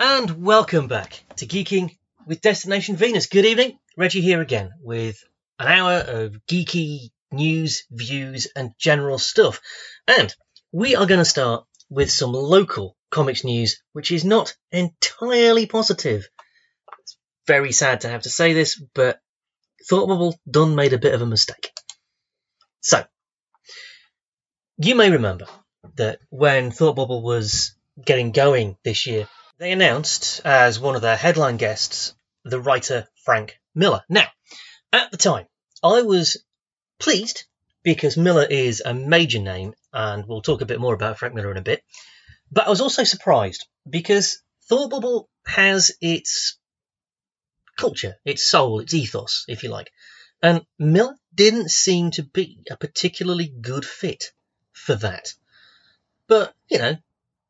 and welcome back to Geeking with Destination Venus. Good evening, Reggie here again with an hour of geeky news, views, and general stuff. And we are going to start with some local comics news, which is not entirely positive. It's very sad to have to say this, but Thought Bubble done made a bit of a mistake. So, you may remember that when Thought Bubble was getting going this year, they announced as one of their headline guests the writer Frank Miller. Now, at the time, I was pleased because Miller is a major name, and we'll talk a bit more about Frank Miller in a bit. But I was also surprised because Thought Bubble has its culture, its soul, its ethos, if you like. And Miller didn't seem to be a particularly good fit for that. But, you know,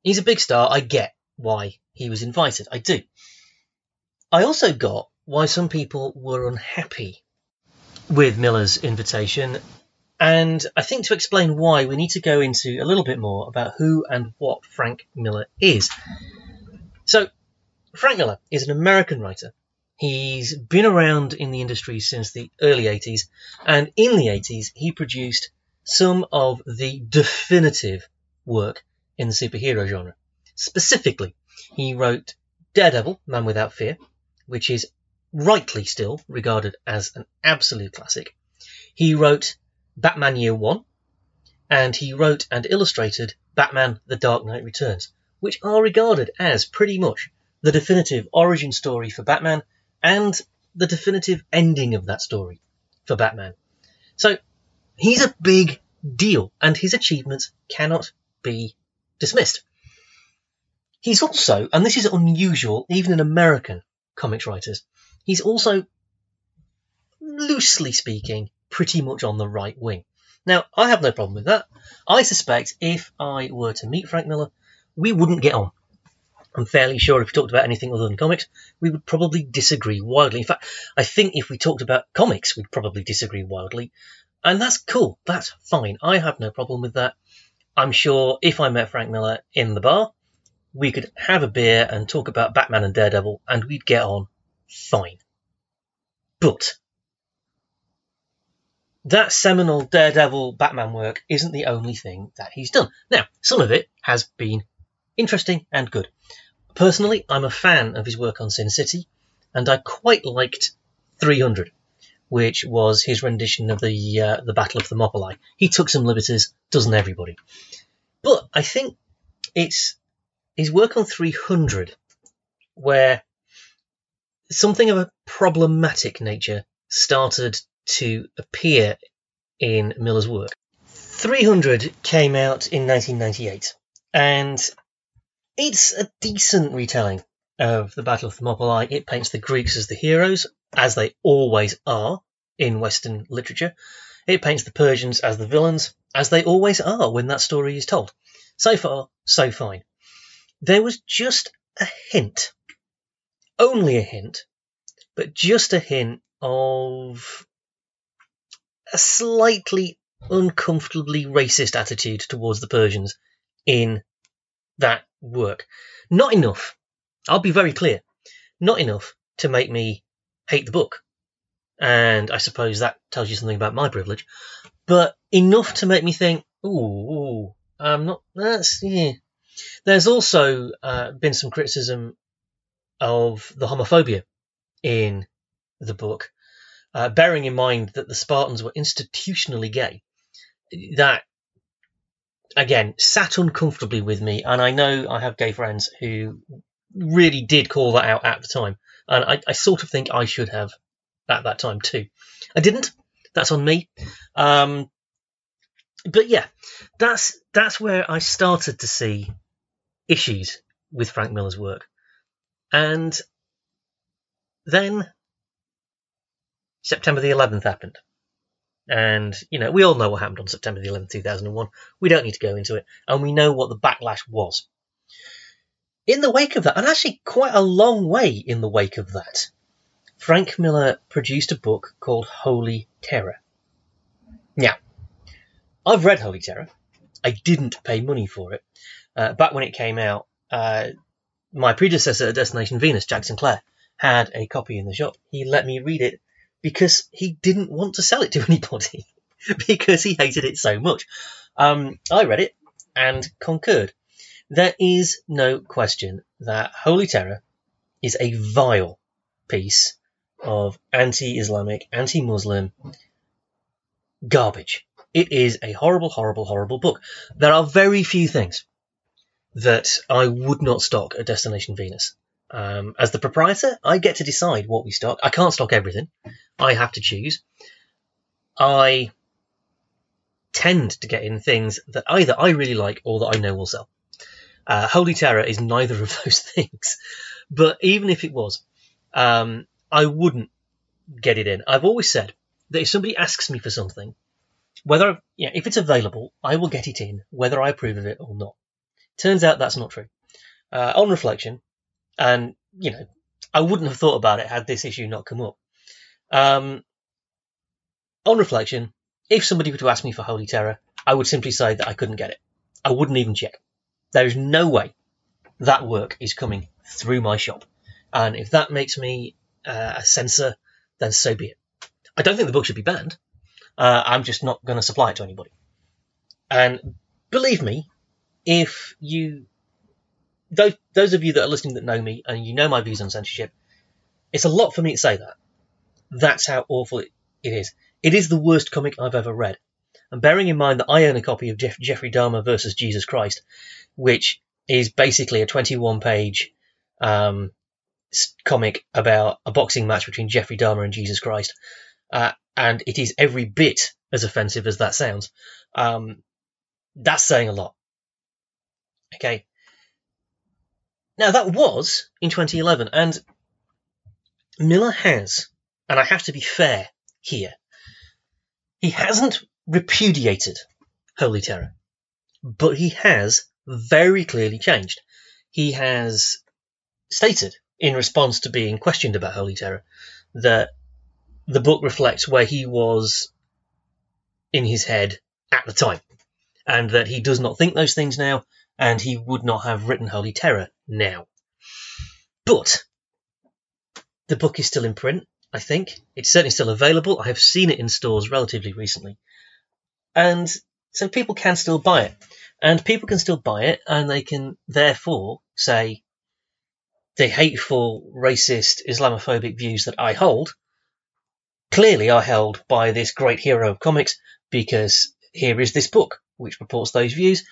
he's a big star. I get why he was invited. I do. I also got why some people were unhappy with Miller's invitation. And I think to explain why, we need to go into a little bit more about who and what Frank Miller is. So, Frank Miller is an American writer. He's been around in the industry since the early 80s, and in the 80s, he produced some of the definitive work in the superhero genre. Specifically, he wrote Daredevil, Man Without Fear, which is rightly still regarded as an absolute classic. He wrote Batman Year One, and he wrote and illustrated Batman The Dark Knight Returns, which are regarded as pretty much the definitive origin story for Batman and the definitive ending of that story for Batman. So he's a big deal, and his achievements cannot be dismissed. He's also, and this is unusual even in American comics writers, he's also, loosely speaking, pretty much on the right wing. Now, I have no problem with that. I suspect if I were to meet Frank Miller, we wouldn't get on. I'm fairly sure if we talked about anything other than comics, we would probably disagree wildly. In fact, I think if we talked about comics, we'd probably disagree wildly. And that's cool. That's fine. I have no problem with that. I'm sure if I met Frank Miller in the bar, we could have a beer and talk about Batman and Daredevil, and we'd get on fine. But that seminal Daredevil Batman work isn't the only thing that he's done. Now, some of it has been interesting and good. Personally, I'm a fan of his work on Sin City, and I quite liked 300, which was his rendition of the uh, the Battle of Thermopylae. He took some liberties, doesn't everybody? But I think it's his work on 300 where something of a problematic nature started to appear in Miller's work. 300 came out in 1998, and it's a decent retelling of the Battle of Thermopylae. It paints the Greeks as the heroes, as they always are in Western literature. It paints the Persians as the villains, as they always are when that story is told. So far, so fine there was just a hint, only a hint, but just a hint of a slightly uncomfortably racist attitude towards the Persians in that work. Not enough, I'll be very clear, not enough to make me hate the book. And I suppose that tells you something about my privilege, but enough to make me think, ooh, I'm not, that's, yeah, there's also uh, been some criticism of the homophobia in the book, uh, bearing in mind that the Spartans were institutionally gay. That, again, sat uncomfortably with me, and I know I have gay friends who really did call that out at the time, and I, I sort of think I should have at that time too. I didn't. That's on me. Um, but yeah, that's that's where I started to see issues with Frank Miller's work. And then September the 11th happened. And, you know, we all know what happened on September the 11th, 2001. We don't need to go into it. And we know what the backlash was. In the wake of that, and actually quite a long way in the wake of that, Frank Miller produced a book called Holy Terror. Now, I've read Holy Terror. I didn't pay money for it uh, back when it came out, uh, my predecessor at Destination Venus, Jack Sinclair, had a copy in the shop. He let me read it because he didn't want to sell it to anybody because he hated it so much. Um, I read it and concurred. There is no question that Holy Terror is a vile piece of anti-Islamic, anti-Muslim garbage. It is a horrible, horrible, horrible book. There are very few things that I would not stock at Destination Venus. Um, as the proprietor, I get to decide what we stock. I can't stock everything. I have to choose. I tend to get in things that either I really like or that I know will sell. Uh, Holy Terror is neither of those things. But even if it was, um, I wouldn't get it in. I've always said that if somebody asks me for something, whether you know, if it's available, I will get it in, whether I approve of it or not. Turns out that's not true. Uh, on reflection, and you know, I wouldn't have thought about it had this issue not come up. Um, on reflection, if somebody were to ask me for Holy Terror, I would simply say that I couldn't get it. I wouldn't even check. There is no way that work is coming through my shop. And if that makes me uh, a censor, then so be it. I don't think the book should be banned. Uh, I'm just not going to supply it to anybody. And believe me, if you, those, those of you that are listening that know me and you know my views on censorship, it's a lot for me to say that. That's how awful it, it is. It is the worst comic I've ever read. And bearing in mind that I own a copy of Jeff- Jeffrey Dahmer versus Jesus Christ, which is basically a 21 page um, comic about a boxing match between Jeffrey Dahmer and Jesus Christ. Uh, and it is every bit as offensive as that sounds. Um, that's saying a lot. Okay. Now that was in 2011 and Miller has, and I have to be fair here, he hasn't repudiated Holy Terror, but he has very clearly changed. He has stated in response to being questioned about Holy Terror that the book reflects where he was in his head at the time, and that he does not think those things now, and he would not have written Holy Terror now. But the book is still in print, I think. It's certainly still available. I have seen it in stores relatively recently. And so people can still buy it. And people can still buy it, and they can therefore say, the hateful, racist, Islamophobic views that I hold clearly are held by this great hero of comics because here is this book which purports those views.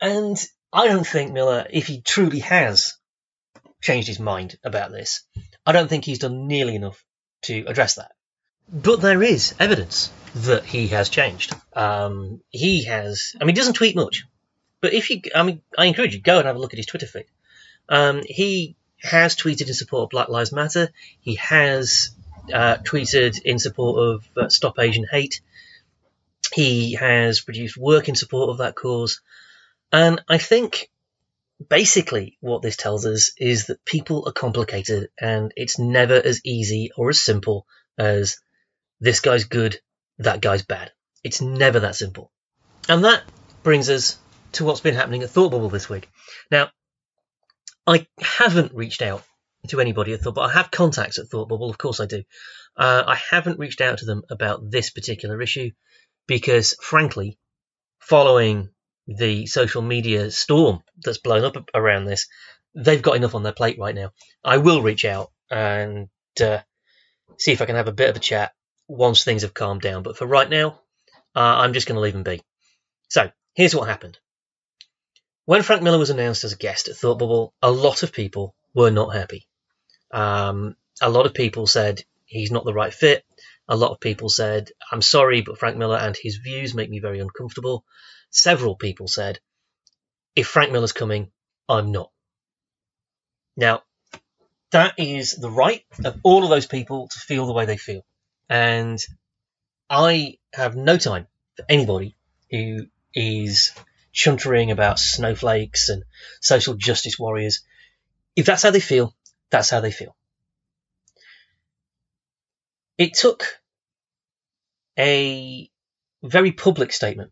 And I don't think Miller, if he truly has changed his mind about this, I don't think he's done nearly enough to address that. But there is evidence that he has changed. Um, he has, I mean, he doesn't tweet much, but if you, I mean, I encourage you go and have a look at his Twitter feed. Um, he has tweeted in support of Black Lives Matter. He has uh, tweeted in support of uh, Stop Asian Hate. He has produced work in support of that cause. And I think basically what this tells us is that people are complicated and it's never as easy or as simple as this guy's good, that guy's bad. It's never that simple. And that brings us to what's been happening at Thought Bubble this week. Now, I haven't reached out to anybody at Thought, but I have contacts at Thought Bubble. Of course, I do. Uh, I haven't reached out to them about this particular issue because, frankly, following the social media storm that's blown up around this, they've got enough on their plate right now. I will reach out and uh, see if I can have a bit of a chat once things have calmed down. But for right now, uh, I'm just going to leave them be. So here's what happened. When Frank Miller was announced as a guest at Thought Bubble, a lot of people were not happy. Um, a lot of people said he's not the right fit. A lot of people said, I'm sorry, but Frank Miller and his views make me very uncomfortable. Several people said, if Frank Miller's coming, I'm not. Now, that is the right of all of those people to feel the way they feel. And I have no time for anybody who is chuntering about snowflakes and social justice warriors. If that's how they feel, that's how they feel. It took a very public statement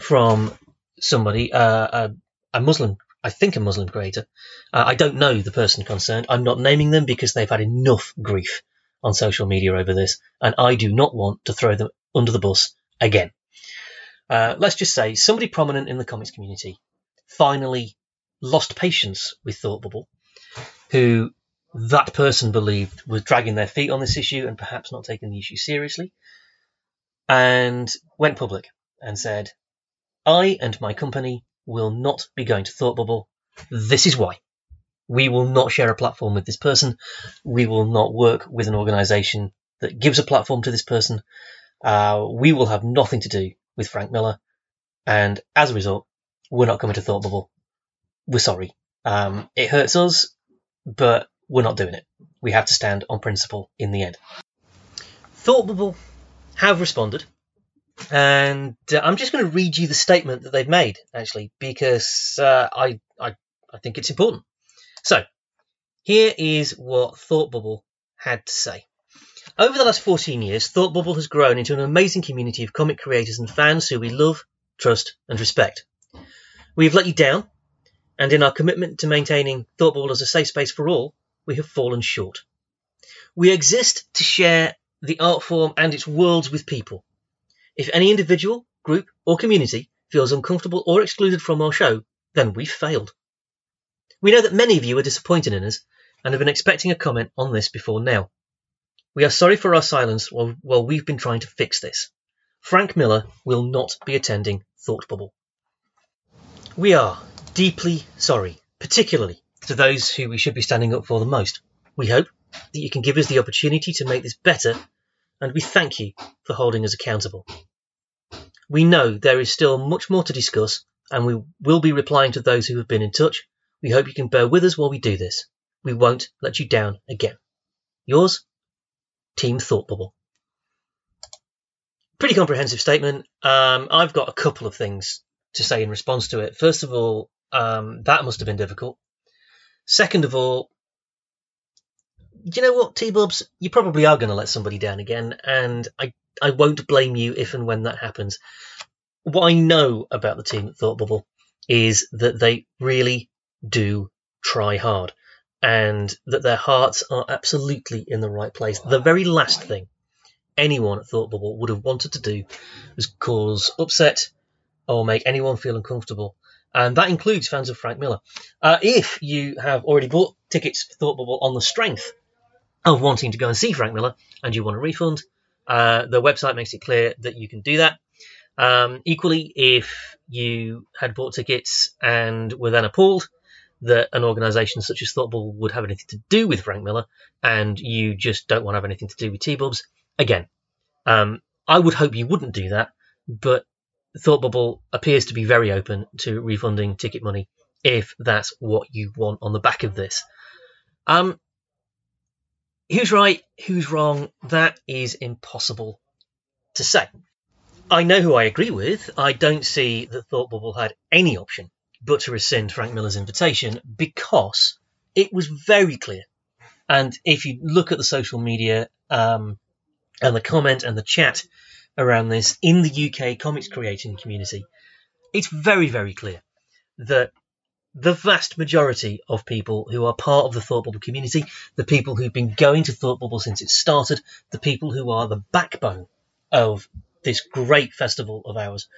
from somebody, uh, a, a, Muslim I think a Muslim creator. Uh, I don't know the person concerned. I'm not naming them because they've had enough grief on social media over this, and I do not want to throw them under the bus again. Uh, let's just say somebody prominent in the comics community finally lost patience with Thought Bubble, who that person believed was dragging their feet on this issue and perhaps not taking the issue seriously, and went public and said, I and my company will not be going to Thought Bubble. This is why. We will not share a platform with this person. We will not work with an organization that gives a platform to this person. Uh, we will have nothing to do with Frank Miller. And as a result, we're not coming to Thought Bubble. We're sorry. Um, it hurts us, but we're not doing it. We have to stand on principle in the end. Thought Bubble have responded, and uh, I'm just going to read you the statement that they've made, actually, because uh, I, I I think it's important. So, here is what Thought Bubble had to say. Over the last 14 years, Thought Bubble has grown into an amazing community of comic creators and fans who we love, trust, and respect. We have let you down, and in our commitment to maintaining Thought Bubble as a safe space for all, we have fallen short. We exist to share the art form and its worlds with people. If any individual, group, or community feels uncomfortable or excluded from our show, then we've failed. We know that many of you are disappointed in us and have been expecting a comment on this before now. We are sorry for our silence while, while we've been trying to fix this. Frank Miller will not be attending Thought Bubble. We are deeply sorry, particularly to those who we should be standing up for the most. We hope that you can give us the opportunity to make this better, and we thank you for holding us accountable. We know there is still much more to discuss, and we will be replying to those who have been in touch we hope you can bear with us while we do this. We won't let you down again. Yours, Team Thought Bubble. Pretty comprehensive statement. Um, I've got a couple of things to say in response to it. First of all, um, that must have been difficult. Second of all, do you know what, T Bubs, you probably are going to let somebody down again, and I, I won't blame you if and when that happens. What I know about the team at Thought Bubble is that they really do try hard and that their hearts are absolutely in the right place. The very last thing anyone at Thought Bubble would have wanted to do was cause upset or make anyone feel uncomfortable. And that includes fans of Frank Miller. Uh, if you have already bought tickets for Thought Bubble on the strength of wanting to go and see Frank Miller and you want a refund, uh, the website makes it clear that you can do that. Um, equally, if you had bought tickets and were then appalled that an organisation such as Thoughtbubble would have anything to do with Frank Miller, and you just don't want to have anything to do with T-Bubs. Again, um, I would hope you wouldn't do that, but Thoughtbubble appears to be very open to refunding ticket money if that's what you want on the back of this. Um, who's right, who's wrong? That is impossible to say. I know who I agree with. I don't see that Thought Bubble had any option but to rescind Frank Miller's invitation because it was very clear. And if you look at the social media um, and the comment and the chat around this in the UK comics creating community, it's very, very clear that the vast majority of people who are part of the Thought Bubble community, the people who've been going to Thought Bubble since it started, the people who are the backbone of this great festival of ours,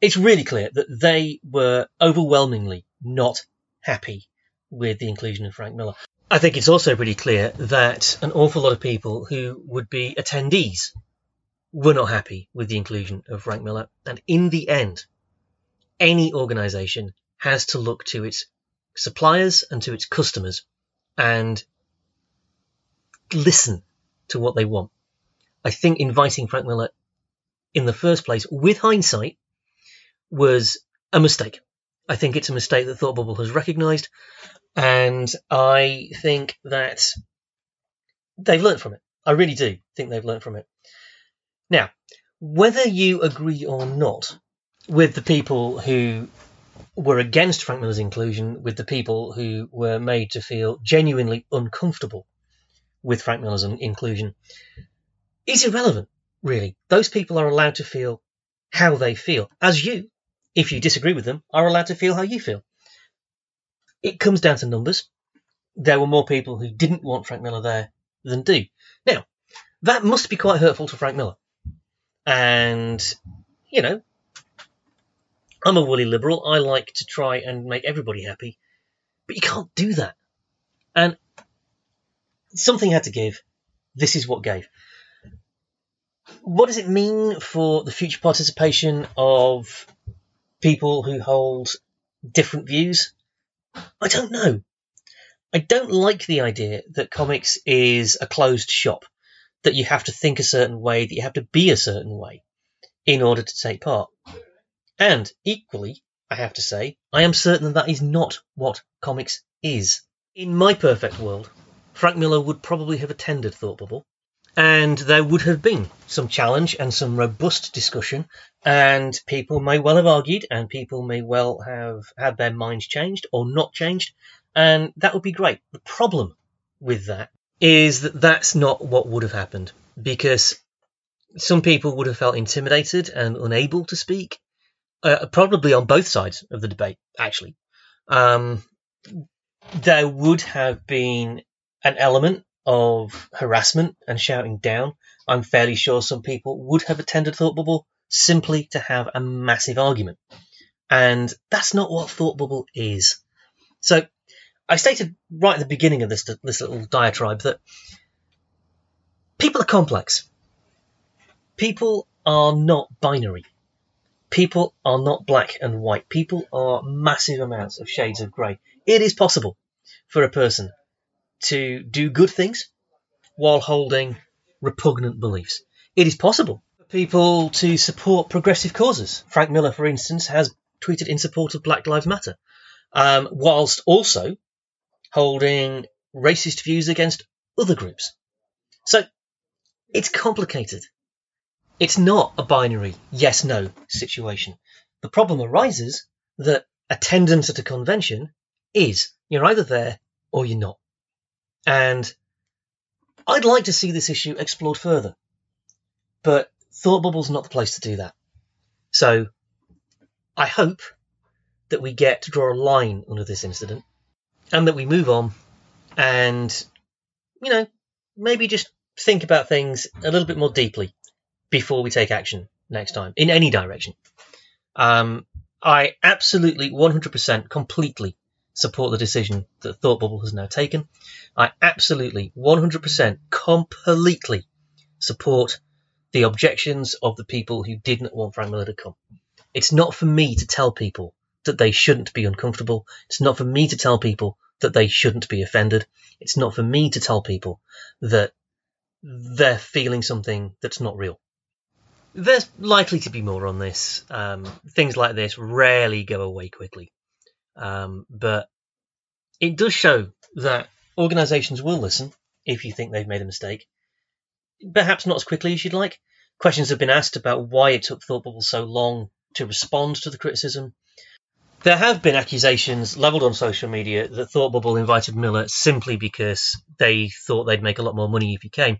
it's really clear that they were overwhelmingly not happy with the inclusion of Frank Miller. I think it's also pretty clear that an awful lot of people who would be attendees were not happy with the inclusion of Frank Miller. And in the end, any organisation has to look to its suppliers and to its customers and listen to what they want. I think inviting Frank Miller in the first place, with hindsight, was a mistake. I think it's a mistake that Thought Bubble has recognised, and I think that they've learned from it. I really do think they've learned from it. Now, whether you agree or not with the people who were against Frank Miller's inclusion, with the people who were made to feel genuinely uncomfortable with Frank Miller's inclusion, is irrelevant, really. Those people are allowed to feel how they feel, as you if you disagree with them, are allowed to feel how you feel. it comes down to numbers. There were more people who didn't want Frank Miller there than do. Now, that must be quite hurtful to Frank Miller. And, you know, I'm a woolly liberal. I like to try and make everybody happy. But you can't do that. And something had to give. This is what gave. What does it mean for the future participation of people who hold different views? I don't know. I don't like the idea that comics is a closed shop, that you have to think a certain way, that you have to be a certain way in order to take part. And equally, I have to say, I am certain that, that is not what comics is. In my perfect world, Frank Miller would probably have attended Thought Bubble, and there would have been some challenge and some robust discussion, and people may well have argued, and people may well have had their minds changed or not changed, and that would be great. The problem with that is that that's not what would have happened because some people would have felt intimidated and unable to speak, uh, probably on both sides of the debate, actually. Um, there would have been an element of harassment and shouting down. I'm fairly sure some people would have attended Thought Bubble simply to have a massive argument. And that's not what Thought Bubble is. So I stated right at the beginning of this, this little diatribe that people are complex. People are not binary. People are not black and white. People are massive amounts of shades of grey. It is possible for a person to do good things while holding repugnant beliefs. It is possible for people to support progressive causes. Frank Miller, for instance, has tweeted in support of Black Lives Matter, um, whilst also holding racist views against other groups. So it's complicated. It's not a binary yes no situation. The problem arises that attendance at a convention is you're either there or you're not. And I'd like to see this issue explored further, but Thought Bubble's not the place to do that. So I hope that we get to draw a line under this incident and that we move on and, you know, maybe just think about things a little bit more deeply before we take action next time in any direction. Um, I absolutely 100% completely support the decision that Thought Bubble has now taken. I absolutely 100% completely support the objections of the people who didn't want Frank Miller to come. It's not for me to tell people that they shouldn't be uncomfortable. It's not for me to tell people that they shouldn't be offended. It's not for me to tell people that they're feeling something that's not real. There's likely to be more on this. Um, things like this rarely go away quickly. Um, but it does show that organisations will listen if you think they've made a mistake. Perhaps not as quickly as you'd like. Questions have been asked about why it took Thought Bubble so long to respond to the criticism. There have been accusations levelled on social media that Thought Bubble invited Miller simply because they thought they'd make a lot more money if he came.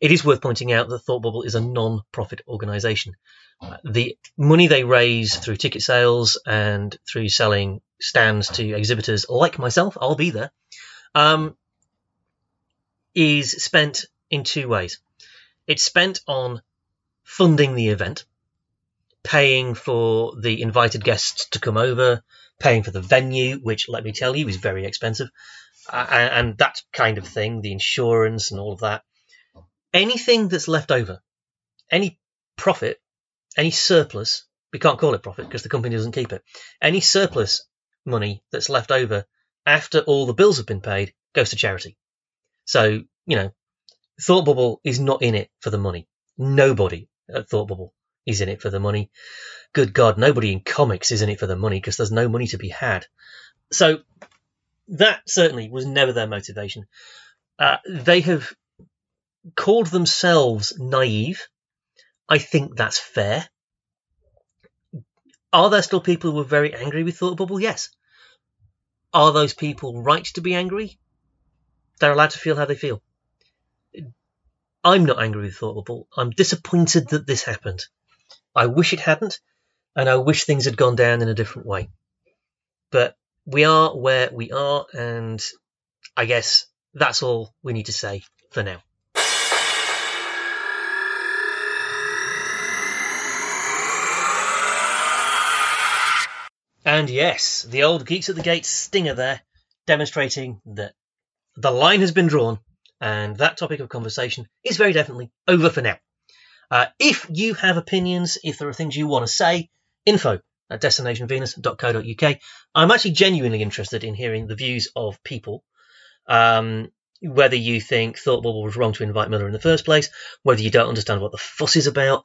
It is worth pointing out that Thought Bubble is a non profit organisation. The money they raise through ticket sales and through selling stands to exhibitors like myself, I'll be there, um, is spent in two ways. It's spent on funding the event, paying for the invited guests to come over, paying for the venue, which, let me tell you, is very expensive, uh, and that kind of thing, the insurance and all of that. Anything that's left over, any profit, any surplus, we can't call it profit because the company doesn't keep it. Any surplus money that's left over after all the bills have been paid goes to charity. So, you know, Thought Bubble is not in it for the money. Nobody at Thought Bubble is in it for the money. Good God, nobody in comics is in it for the money because there's no money to be had. So that certainly was never their motivation. Uh, they have called themselves naive. I think that's fair. Are there still people who are very angry with Thought Bubble? Yes. Are those people right to be angry? They're allowed to feel how they feel. I'm not angry with Thought Bubble. I'm disappointed that this happened. I wish it hadn't, and I wish things had gone down in a different way. But we are where we are, and I guess that's all we need to say for now. And yes, the old Geeks at the Gates stinger there, demonstrating that the line has been drawn and that topic of conversation is very definitely over for now. Uh, if you have opinions, if there are things you want to say, info at destinationvenus.co.uk. I'm actually genuinely interested in hearing the views of people. Um, whether you think Thought Bubble was wrong to invite Miller in the first place, whether you don't understand what the fuss is about,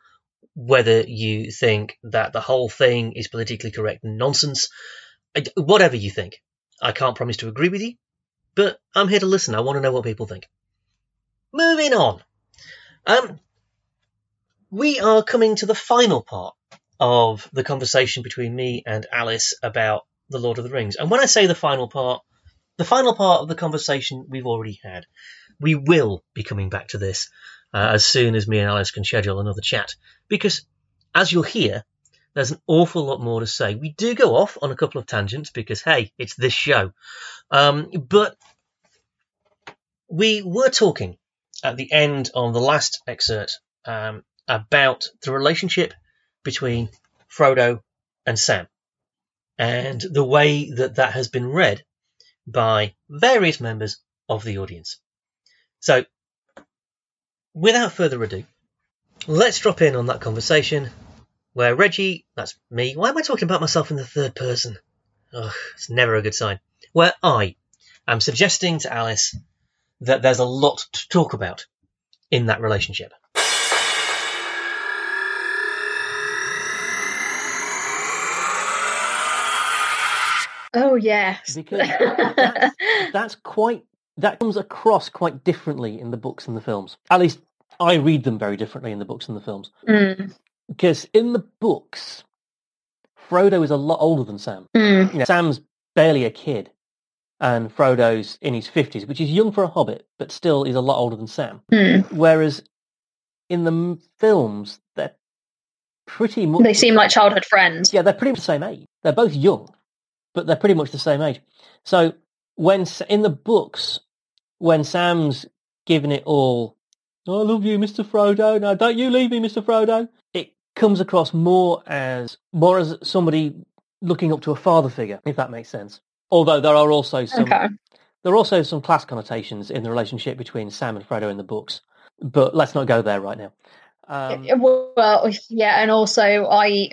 whether you think that the whole thing is politically correct nonsense, whatever you think. I can't promise to agree with you, but I'm here to listen. I want to know what people think. Moving on. Um, we are coming to the final part of the conversation between me and Alice about The Lord of the Rings. And when I say the final part, the final part of the conversation we've already had. We will be coming back to this uh, as soon as me and Alice can schedule another chat. Because, as you'll hear, there's an awful lot more to say. We do go off on a couple of tangents because, hey, it's this show. Um, but we were talking at the end of the last excerpt um, about the relationship between Frodo and Sam and the way that that has been read by various members of the audience. So, without further ado, let's drop in on that conversation where Reggie, that's me, why am I talking about myself in the third person? Ugh, it's never a good sign. Where I am suggesting to Alice that there's a lot to talk about in that relationship. Oh yes, because that's, that's quite that comes across quite differently in the books and the films. At least I read them very differently in the books and the films. Mm. Because in the books, Frodo is a lot older than Sam. Mm. You know, Sam's barely a kid, and Frodo's in his fifties, which is young for a hobbit, but still is a lot older than Sam. Mm. Whereas in the m- films, they're pretty much They seem like childhood friends. yeah, they're pretty much the same age. They're both young, but they're pretty much the same age. So when in the books, when Sam's giving it all, "Oh, I love you, Mister Frodo. No, don't you leave me, Mister Frodo. It comes across more as more as somebody looking up to a father figure, if that makes sense. Although there are also some Okay. there are also some class connotations in the relationship between Sam and Frodo in the books, but let's not go there right now. Um, well, yeah, and also I,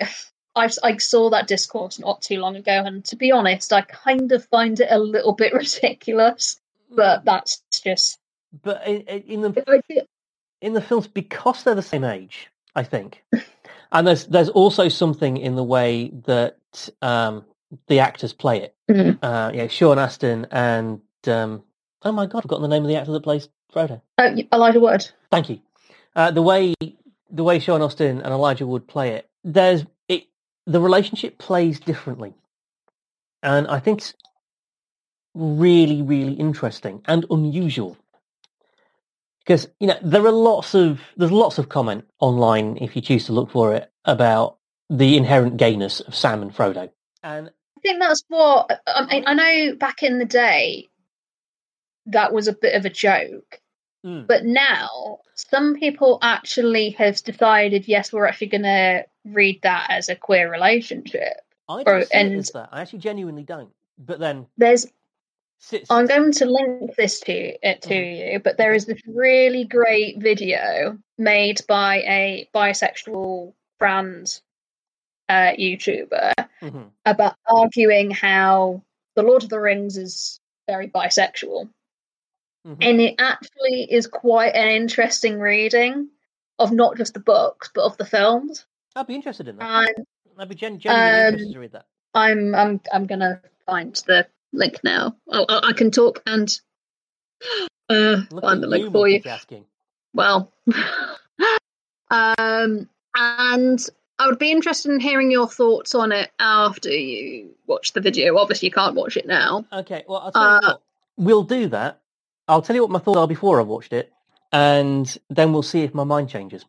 I, I saw that discourse not too long ago, and to be honest, I kind of find it a little bit ridiculous. But that's just but in, in the in the films because they're the same age, I think. and there's there's also something in the way that um, the actors play it. Mhm. Uh, yeah, Sean Astin and um, oh my god, I've forgotten the name of the actor that plays Frodo. oh, Elijah Wood. Thank you. Uh, the way the way Sean Astin and Elijah Wood play it, there's it. The relationship plays differently, and I think it's really, really interesting and unusual. Because you know there are lots of there's lots of comment online if you choose to look for it about the inherent gayness of Sam and Frodo, and I think that's what I mean. I know back in the day that was a bit of a joke, Mm. but now some people actually have decided, yes, we're actually going to read that as a queer relationship. I don't see it and- as that. I actually genuinely don't. But then There's sits, I'm going to link this to it to Mhm. you, but there is this really great video made by a bisexual trans uh, YouTuber Mhm. about arguing how the Lord of the Rings is very bisexual, Mhm. and it actually is quite an interesting reading of not just the books but of the films. I'd be interested in that. And I'd be gen- genuinely um, interested to read that. I'm I'm I'm gonna find the link now. I, I can talk and uh, find the link for you. well um and i would be interested in hearing your thoughts on it after you watch the video obviously you can't watch it now Okay, well, I'll tell you Uh, what. We'll do that. I'll tell you what my thoughts are before I've watched it, and then we'll see if my mind changes.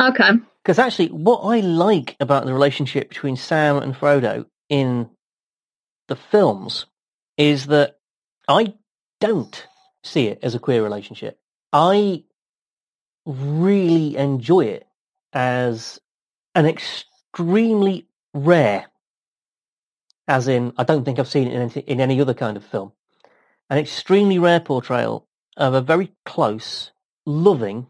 okay Because actually, what I like about the relationship between Sam and Frodo in the films is that I don't see it as a queer relationship. I really enjoy it as an extremely rare, as in, I don't think I've seen it in any, in any other kind of film, an extremely rare portrayal of a very close, loving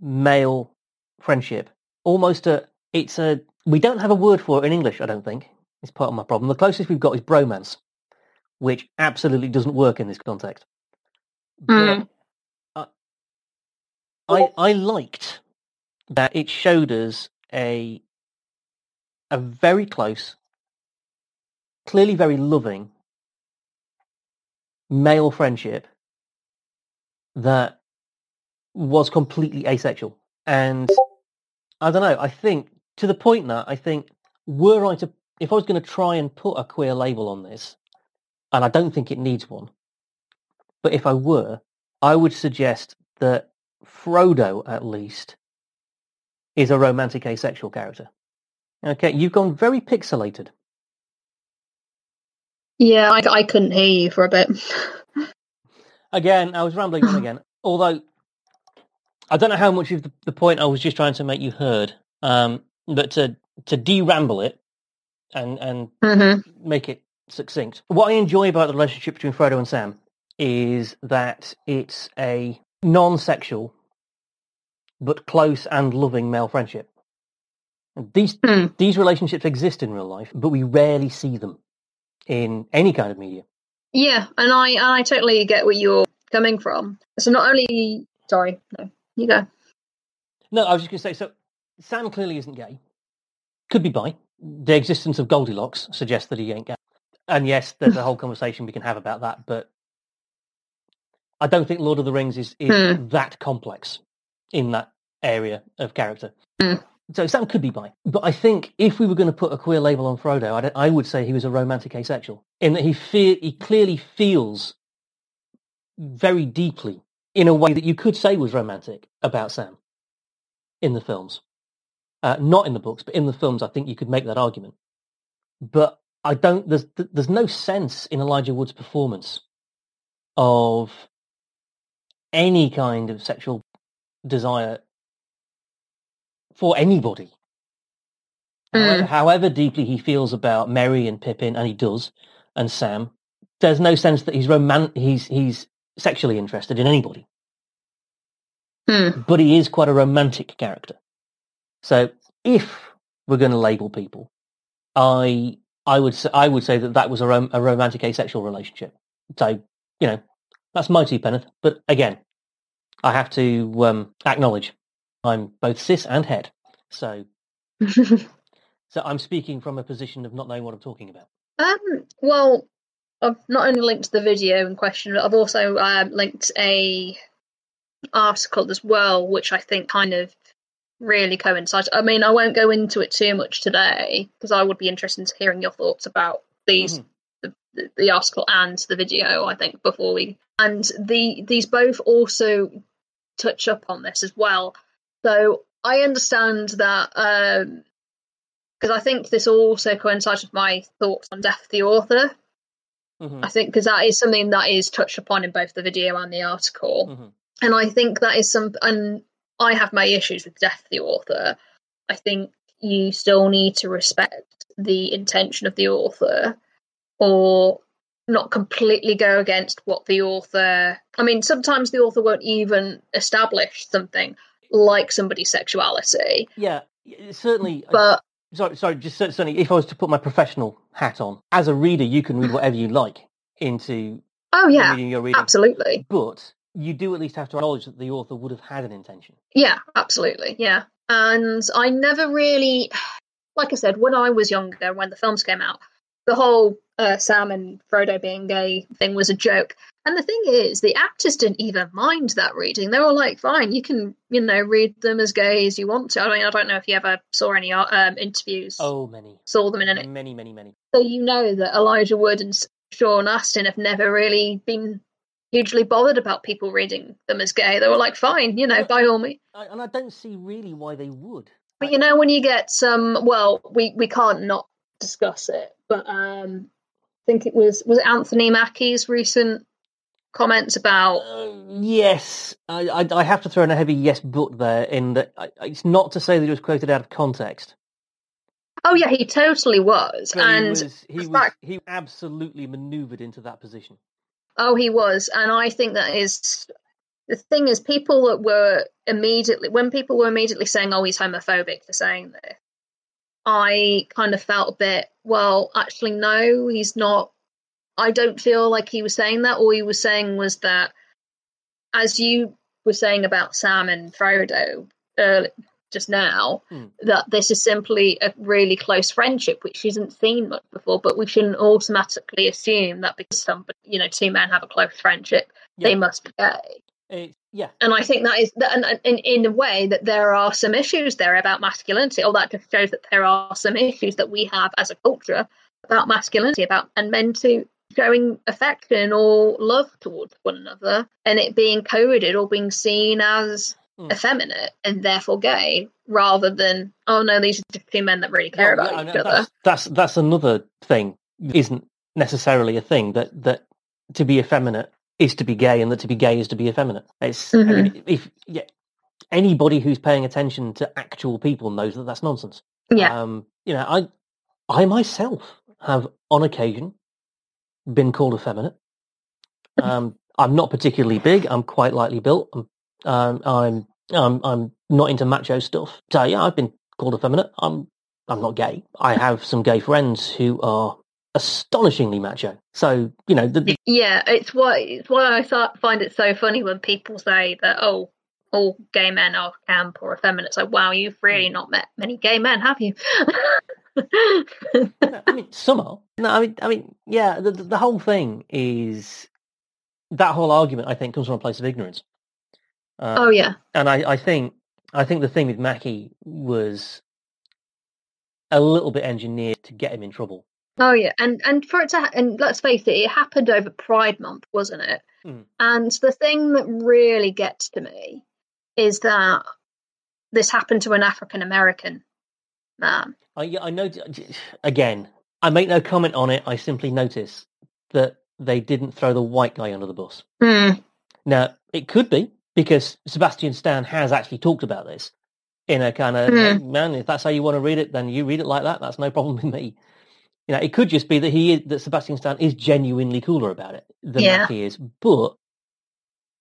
male friendship. Almost a, it's a, we don't have a word for it in English, I don't think. It's part of my problem. The closest we've got is bromance, which absolutely doesn't work in this context. Mm. But I, I liked that it showed us a a very close, clearly very loving male friendship that was completely asexual. And I don't know, I think to the point that I think were I to if I was going to try and put a queer label on this, and I don't think it needs one, but if I were, I would suggest that Frodo, at least, is a romantic asexual character. Okay, you've gone very pixelated. Yeah, I, I couldn't hear you for a bit. Again, I was rambling on again. Although, I don't know how much of the, the point I was just trying to make you heard, um, but to to de-ramble it and and hmm make it succinct. What I enjoy about the relationship between Frodo and Sam is that it's a non-sexual but close and loving male friendship. These Hmm. these relationships exist in real life, but we rarely see them in any kind of media. Yeah, and I and I totally get where you're coming from. So not only, sorry, no, you go. No, I was just going to say. So Sam clearly isn't gay. Could be bi. The existence of Goldilocks suggests that he ain't gay. And yes, there's a whole conversation we can have about that, but I don't think Lord of the Rings is, is Hmm. that complex in that area of character. Hmm. So Sam could be bi, but I think if we were going to put a queer label on Frodo, I'd, I would say he was a romantic asexual in that he fe- he clearly feels very deeply in a way that you could say was romantic about Sam in the films. Uh, not in the books, but in the films, I think you could make that argument. But I don't. There's there's no sense in Elijah Wood's performance of any kind of sexual desire for anybody. However, Mm. however deeply he feels about Merry and Pippin, and he does, and Sam, there's no sense that he's roman- he's he's sexually interested in anybody. Hmm. But he is quite a romantic character. So if we're going to label people, I I would say, I would say that that was a, rom- a romantic asexual relationship. So you know that's my two penneth. But again, I have to um, acknowledge I'm both cis and het. So so I'm speaking from a position of not knowing what I'm talking about. um, well, I've not only linked the video in question, but I've also um, linked a article as well, which I think kind of really coincides. I mean, I won't go into it too much today because I would be interested in hearing your thoughts about these Mhm. the, the, the article and the video. I think before we and the these both also touch up on this as well. So I understand that because I think this also coincides with my thoughts on Death the Author. Mhm. I think because that is something that is touched upon in both the video and the article, Mhm. and I think that is some. And I have my issues with Death of the Author. I think you still need to respect the intention of the author, or not completely go against what the author. I mean, sometimes the author won't even establish something like somebody's sexuality, Yeah, certainly. but sorry, sorry. Just cer- certainly, if I was to put my professional hat on, as a reader, you can read whatever you like into oh yeah, reading you're reading. absolutely. But you do at least have to acknowledge that the author would have had an intention. Yeah, absolutely. Yeah. And I never really, like I said, when I was younger, when the films came out, the whole uh, Sam and Frodo being gay thing was a joke. And the thing is, the actors didn't even mind that reading. They were like, fine, you can, you know, read them as gay as you want to. I mean, I don't know if you ever saw any um, interviews, Oh, many, saw them in any. many, many, many. So you know that Elijah Wood and Sean Astin have never really been hugely bothered about people reading them as gay. They were like, fine, you know, by all means. And I don't see really why they would. But you know, when you get some, well, we we can't not discuss it, but um, think it was was it Anthony Mackie's recent comments about Uh, yes, I, I, I have to throw in a heavy yes, but there. In that, I, it's not to say that it was quoted out of context, oh yeah he totally was but and he was he was fact- he absolutely manoeuvred into that position. Oh he was. And i think that is the thing is people that were immediately when people were immediately saying oh he's homophobic for saying this i kind of felt a bit well actually no he's not. I don't feel like he was saying that. All he was saying was that as you were saying about sam and frodo early, just now Hmm. that this is simply a really close friendship which isn't seen much before but we shouldn't automatically assume that because somebody you know two men have a close friendship they must be gay It's, yeah, and I think that is that, and, and in in a way that there are some issues there about masculinity. all that just shows that there are some issues that we have as a culture about masculinity, about and men to showing affection or love towards one another, and it being coded or being seen as Hmm. effeminate and therefore gay, rather than oh no, these are two men that really care No, about I each know, other. That's, that's that's another thing. Isn't necessarily a thing that that to be effeminate is to be gay, and that to be gay is to be effeminate. It's Mm-hmm. mean, if yeah, anybody who's paying attention to actual people knows that that's nonsense. Yeah, Um, you know, I I myself have on occasion been called effeminate. Um, I'm not particularly big. I'm quite lightly built. I'm um, I'm um, I'm not into macho stuff. So yeah, I've been called effeminate. I'm I'm not gay. I have some gay friends who are astonishingly macho. So you know, the, yeah. It's why it's why I find it so funny when people say that oh. All gay men are camp or effeminate. It's like, wow, you've really not met many gay men, have you? I mean, some are. No, I mean, I mean, yeah. The the whole thing is that whole argument. I think comes from a place of ignorance. Uh, oh yeah, and I, I think I think the thing with Mackie was a little bit engineered to get him in trouble. oh yeah, and and for it to ha- and let's face it, it happened over Pride Month, wasn't it? Mm. And the thing that really gets to me is that this happened to an African American man. I I know. Again, I make no comment on it. I simply notice that they didn't throw the white guy under the bus. Hmm. Now it could be because Sebastian Stan has actually talked about this in a kind of Hmm. man. If that's how you want to read it, then you read it like that. That's no problem with me. You know, it could just be that he is, that Sebastian Stan is genuinely cooler about it than Yeah. Mackie is. But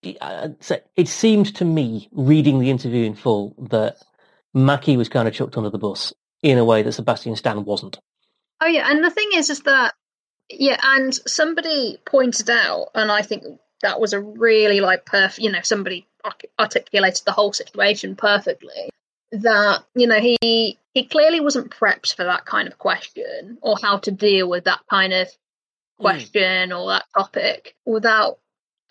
it, it seems to me, reading the interview in full, that Mackie was kind of chucked under the bus in a way that Sebastian Stan wasn't. Oh yeah, and the thing is, is that yeah, and somebody pointed out, and I think that was a really like perfect. You know, somebody articulated the whole situation perfectly. That you know he he clearly wasn't prepped for that kind of question or how to deal with that kind of hmm. question or that topic without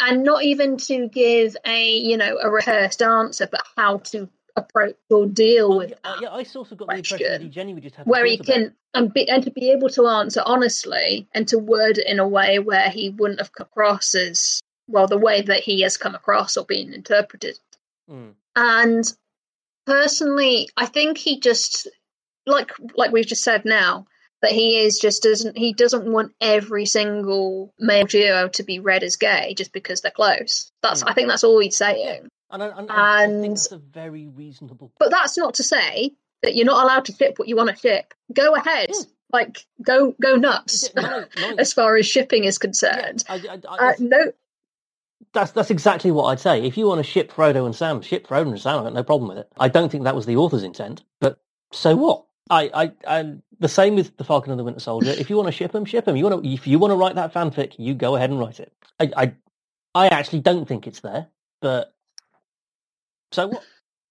and not even to give a you know a rehearsed answer but how to approach or deal Oh, with yeah, that yeah, I also got the impression that he question genuinely just had where he can and, be, and to be able to answer honestly and to word it in a way where he wouldn't have come across as well the way that he has come across or been interpreted Mm. and personally i think he just like like we've just said now that he is just doesn't he doesn't want every single male duo to be read as gay just because they're close that's Mm. i think that's all he's saying And, I, and, I- I think And- that's a very reasonable. but that's not to say that you're not allowed to ship what you want to ship go ahead Mm. like go go nuts Yeah, no, no, as far as shipping is yeah, concerned I, I, I, uh, no that's that's exactly what I'd say. If you want to ship Frodo and Sam, ship Frodo and Sam. I've got no problem with it. I don't think that was the author's intent, but so what? I, I, and the same with the Falcon and the Winter Soldier. If you want to ship them, ship them. You want to, if you want to write that fanfic, you go ahead and write it. I, I, I actually don't think it's there, but so what?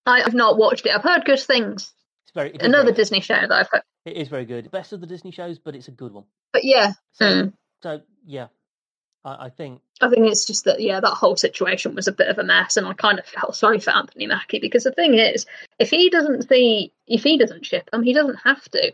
I, i've not watched it i've heard good things It's very it is another very disney show that i've heard It is very good. Best of the Disney shows, but it's a good one. but yeah So, mm. so yeah, I, I think I think it's just that, yeah, that whole situation was a bit of a mess, and I kind of felt sorry for Anthony Mackie because the thing is, if he doesn't see, if he doesn't ship them, he doesn't have to.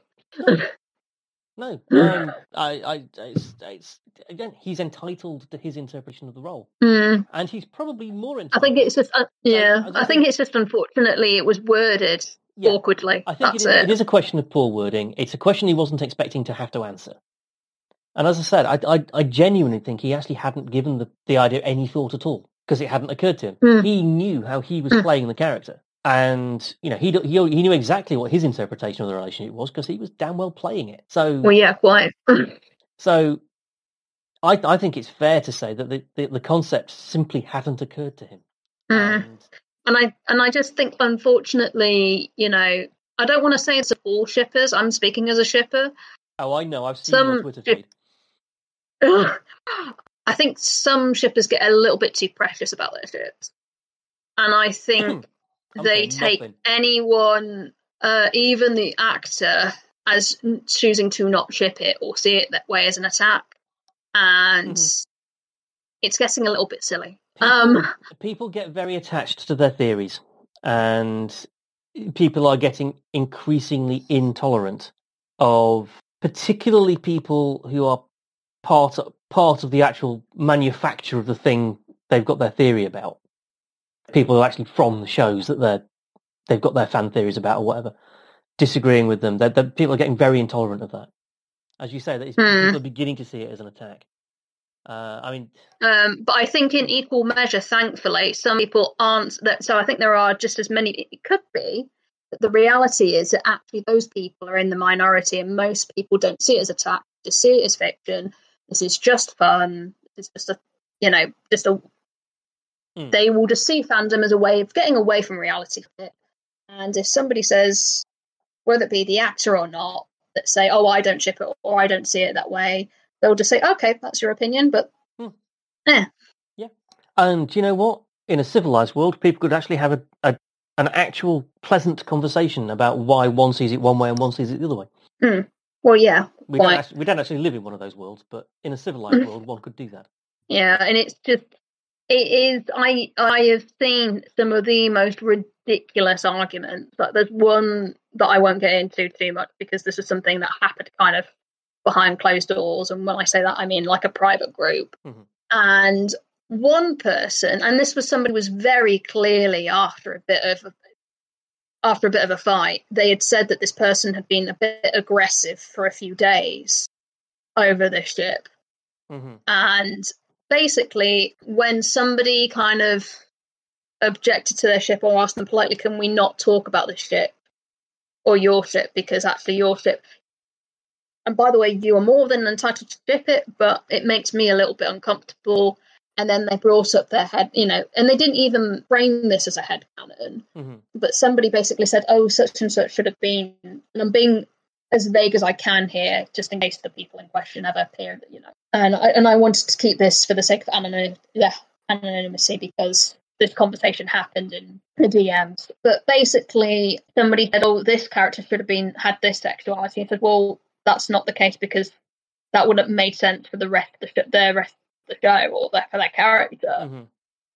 no. Um, I, I, it's, it's again, he's entitled to his interpretation of the role, Hmm. and he's probably more I think it's just, uh, yeah, I I think it's just unfortunately it was worded Yeah. awkwardly. I think it That's is, it. it is a question of poor wording. It's a question he wasn't expecting to have to answer. And as I said, I, I, I genuinely think he actually hadn't given the, the idea any thought at all because it hadn't occurred to him. Mm. He knew how he was Mm. playing the character. And, you know, he, he, he knew exactly what his interpretation of the relationship was because he was damn well playing it. So, Well, yeah, quite. so I, I think it's fair to say that the, the, the concept simply hadn't occurred to him. Mm. And, And I and I just think, unfortunately, you know, I don't want to say it's all shippers. I'm speaking as a shipper. oh, I know. I've seen Some Twitter ship- feed. I think some shippers get a little bit too precious about their ships, and I think they take nothing. anyone, uh, even the actor, as choosing to not ship it or see it that way as an attack, and Mhm. it's getting a little bit silly. Um, people get very attached to their theories and people are getting increasingly intolerant of particularly people who are part part of the actual manufacture of the thing they've got their theory about people who are actually from the shows that they're they've got their fan theories about or whatever disagreeing with them they're, they're- people are getting very intolerant of that as you say that Hmm. people are beginning to see it as an attack uh, i mean Um, but I think in equal measure, thankfully, some people aren't that. So I think there are just as many. It could be. But the reality is that actually those people are in the minority, and most people don't see it as attack. Just see it as fiction. This is just fun. It's just a, you know, just a. Mm. They will just see fandom as a way of getting away from reality. And if somebody says, whether it be the actor or not, that say, "Oh, I don't ship it," or "I don't see it that way," they'll just say, "Okay, that's your opinion," but Yeah. Yeah. And you know what? In a civilized world, people could actually have a, a an actual pleasant conversation about why one sees it one way and one sees it the other way. well, yeah, We don't, actually, we don't actually live in one of those worlds, but in a civilized world, one could do that. Yeah, and it's just it is. I I have seen some of the most ridiculous arguments. Like there's one that I won't get into too much because this is something that happened kind of behind closed doors, and when I say that, I mean like a private group. Mhm. And one person, and this was somebody who was very clearly after a bit of after a bit of a fight, they had said that this person had been a bit aggressive for a few days over this ship. Hmm and basically when somebody kind of objected to their ship or asked them politely can we not talk about this ship or your ship? Because actually your ship and by the way you are more than entitled to ship it but it makes me a little bit uncomfortable and then they brought up their head you know and they didn't even frame this as a head canon hmm but somebody basically said, "Oh, such and such should have been." And I'm being as vague as I can here, just in case the people in question ever appear, you know. And I, and I wanted to keep this for the sake of anonym, yeah, anonymity because this conversation happened in the DMs. But basically, somebody said, "Oh, this character should have been had this sexuality." I said, "Well, that's not the case because that wouldn't have made sense for the rest of the, the rest the show or for that character." hmm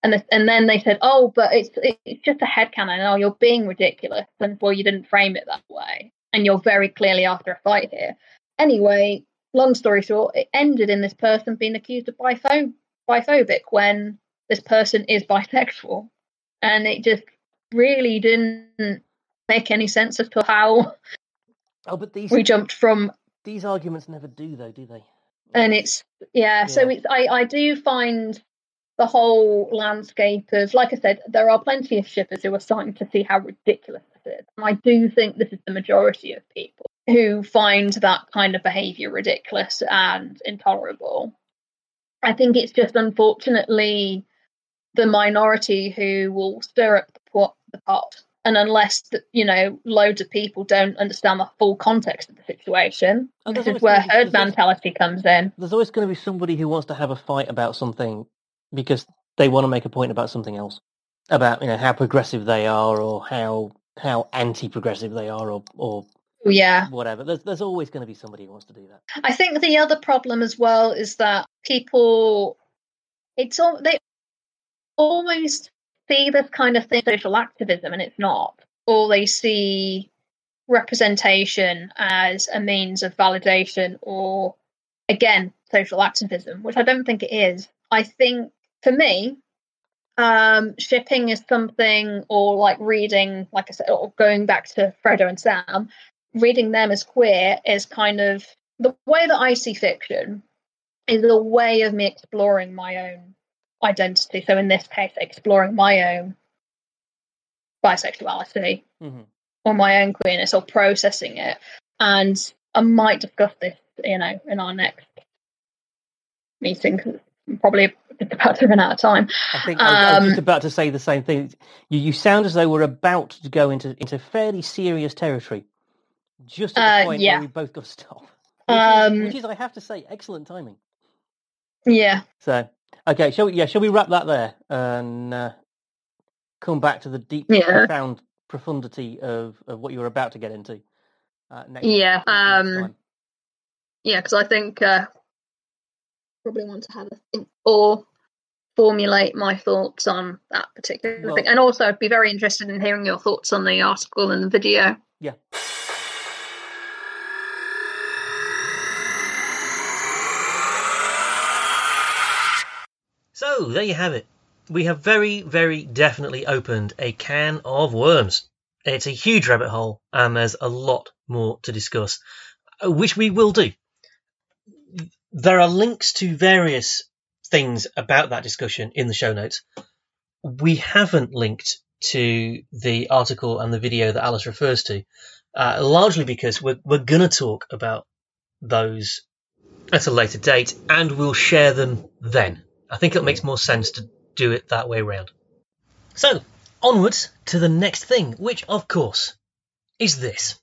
And the, and then they said, "Oh, but it's it's just a headcanon. Oh, you're being ridiculous, and well, you didn't frame it that way, and you're very clearly after a fight here." Anyway, long story short, it ended in this person being accused of bipho- biphobic when this person is bisexual, and it just really didn't make any sense as to how Oh, but these we jumped from these arguments never do, though, do they? And it's yeah, so it's I, I do find the whole landscape of like i said there are plenty of shippers who are starting to see how ridiculous this is. And i do think this is the majority of people who find that kind of behavior ridiculous and intolerable. I think it's just unfortunately the minority who will stir up the pot, the pot. And unless the, you know loads of people don't understand the full context of the situation oh, And this is where herd mentality comes in There's always going to be somebody who wants to have a fight about something because they want to make a point about something else, about you know how progressive they are or how how anti-progressive they are or or yeah whatever. There's there's always going to be somebody who wants to do that. I think the other problem as well is that people, it's all they almost see this kind of thing social activism, and it's not. Or they see representation as a means of validation, or again social activism, which I don't think it is. I think for me, um, shipping is something, or like reading, like I said, or going back to Frodo and Sam, reading them as queer is kind of the way that I see fiction is a way of me exploring my own identity. So in this case, exploring my own bisexuality hmm or my own queerness or processing it. And I might discuss this, you know, in our next meeting. Probably about to run out of time. I think I, I was Um, just about to say the same thing. You, you sound as though we're about to go into into fairly serious territory, just at the Uh, point yeah. where we both got to stop. Which, Um, is, which is, I have to say, excellent timing. Yeah. So, okay, shall we? Yeah, shall we wrap that there and uh, come back to the deep, Yeah. profound profundity of, of what you were about to get into uh, next? Yeah. next Um, time? yeah, because I think uh, probably want to have a think or formulate my thoughts on that particular Well- thing, and also I'd be very interested in hearing your thoughts on the article and the video. Yeah. So there you have it. We have very, very definitely opened a can of worms. It's a huge rabbit hole, and there's a lot more to discuss, uh, which we will do. There are links to various things about that discussion in the show notes. We haven't linked to the article and the video that Alice refers to, uh, largely because we're, we're going to talk about those at a later date, and we'll share them then. I think it makes more sense to do it that way round. So, onwards to the next thing, which, of course, is this.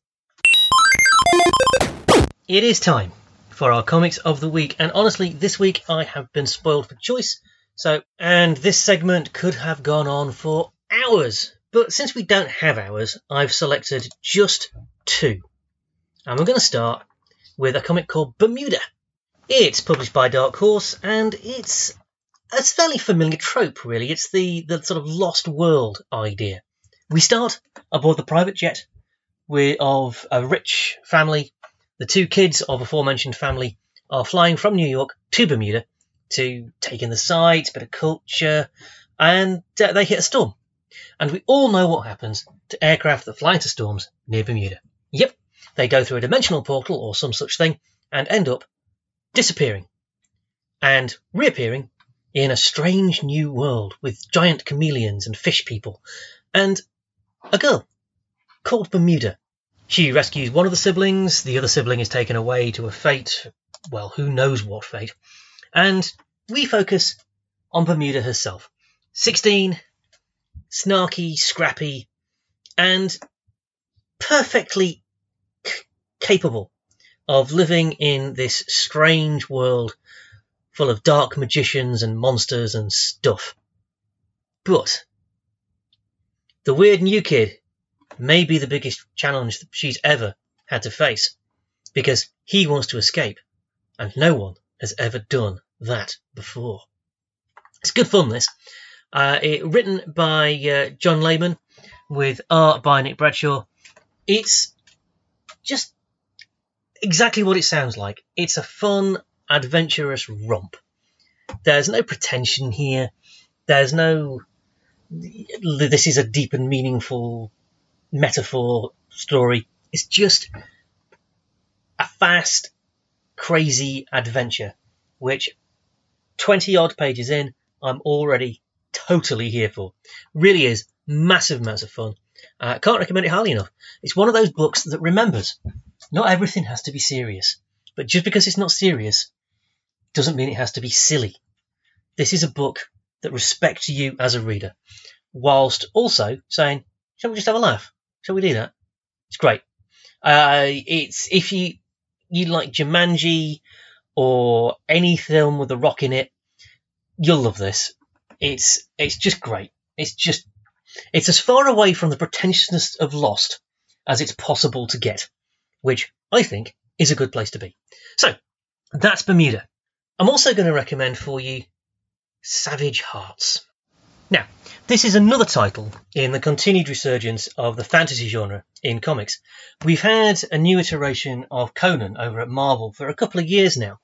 It is time for our comics of the week, and honestly, this week I have been spoiled for choice. So, and this segment could have gone on for hours, but since we don't have hours, I've selected just two. And we're going to start with a comic called Bermuda. It's published by Dark Horse, and it's a fairly familiar trope, really. It's the, the sort of lost world idea. We start aboard the private jet with, of a rich family. The two kids of aforementioned family are flying from New York to Bermuda to take in the sights, bit of culture, and uh, they hit a storm. And we all know what happens to aircraft that fly into storms near Bermuda. Yep, they go through a dimensional portal or some such thing and end up disappearing and reappearing in a strange new world with giant chameleons and fish people, and a girl called Bermuda. She rescues one of the siblings, the other sibling is taken away to a fate, well, who knows what fate, and we focus on Bermuda herself. 16, snarky, scrappy, and perfectly c- capable of living in this strange world full of dark magicians and monsters and stuff. But the weird new kid may be the biggest challenge she's ever had to face because he wants to escape and no one has ever done that before. It's good fun, this. Uh, it, written by uh, John Layman with art by Nick Bradshaw. It's just exactly what it sounds like. It's a fun, adventurous romp. There's no pretension here. There's no. This is a deep and meaningful metaphor story. It's just a fast, crazy adventure, which 20 odd pages in, I'm already totally here for. Really is massive amounts of fun. Uh, can't recommend it highly enough. It's one of those books that remembers not everything has to be serious, but just because it's not serious doesn't mean it has to be silly. This is a book that respects you as a reader, whilst also saying, "Shall we just have a laugh? Shall we do that?" It's great. Uh, it's if you you like Jumanji or any film with a rock in it, you'll love this. It's it's just great. It's just it's as far away from the pretentiousness of Lost as it's possible to get, which I think is a good place to be. So that's Bermuda. I'm also going to recommend for you Savage Hearts. Now, this is another title in the continued resurgence of the fantasy genre in comics. We've had a new iteration of Conan over at Marvel for a couple of years now.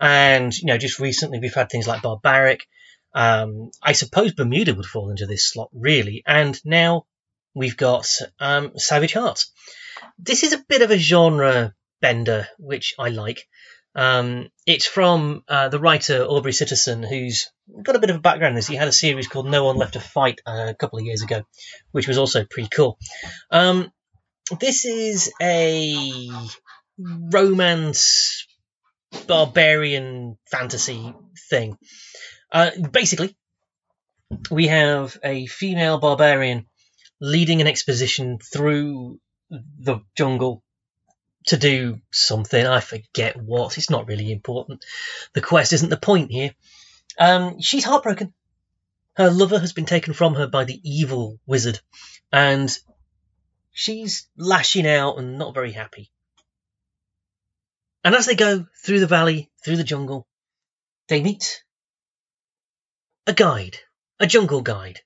And, you know, just recently we've had things like Barbaric. Um, I suppose Bermuda would fall into this slot, really. And now we've got um, Savage Hearts. This is a bit of a genre bender, which I like. Um, it's from uh, the writer Aubrey Sitterson, who's got a bit of a background in this. He had a series called No One Left to Fight uh, a couple of years ago, which was also pretty cool. Um, this is a romance, barbarian fantasy thing. Uh, basically, we have a female barbarian leading an exposition through the jungle to do something. I forget what. It's not really important. The quest isn't the point here. Um, she's heartbroken. Her lover has been taken from her by the evil wizard, and she's lashing out and not very happy. And as they go through the valley, through the jungle, they meet a guide, a jungle guide.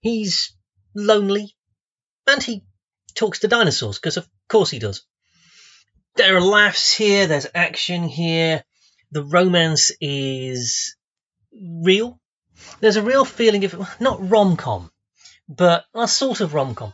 He's lonely, and he talks to dinosaurs, because of course he does. There are laughs here, there's action here, the romance is real. There's a real feeling of, not rom com, but a sort of rom com.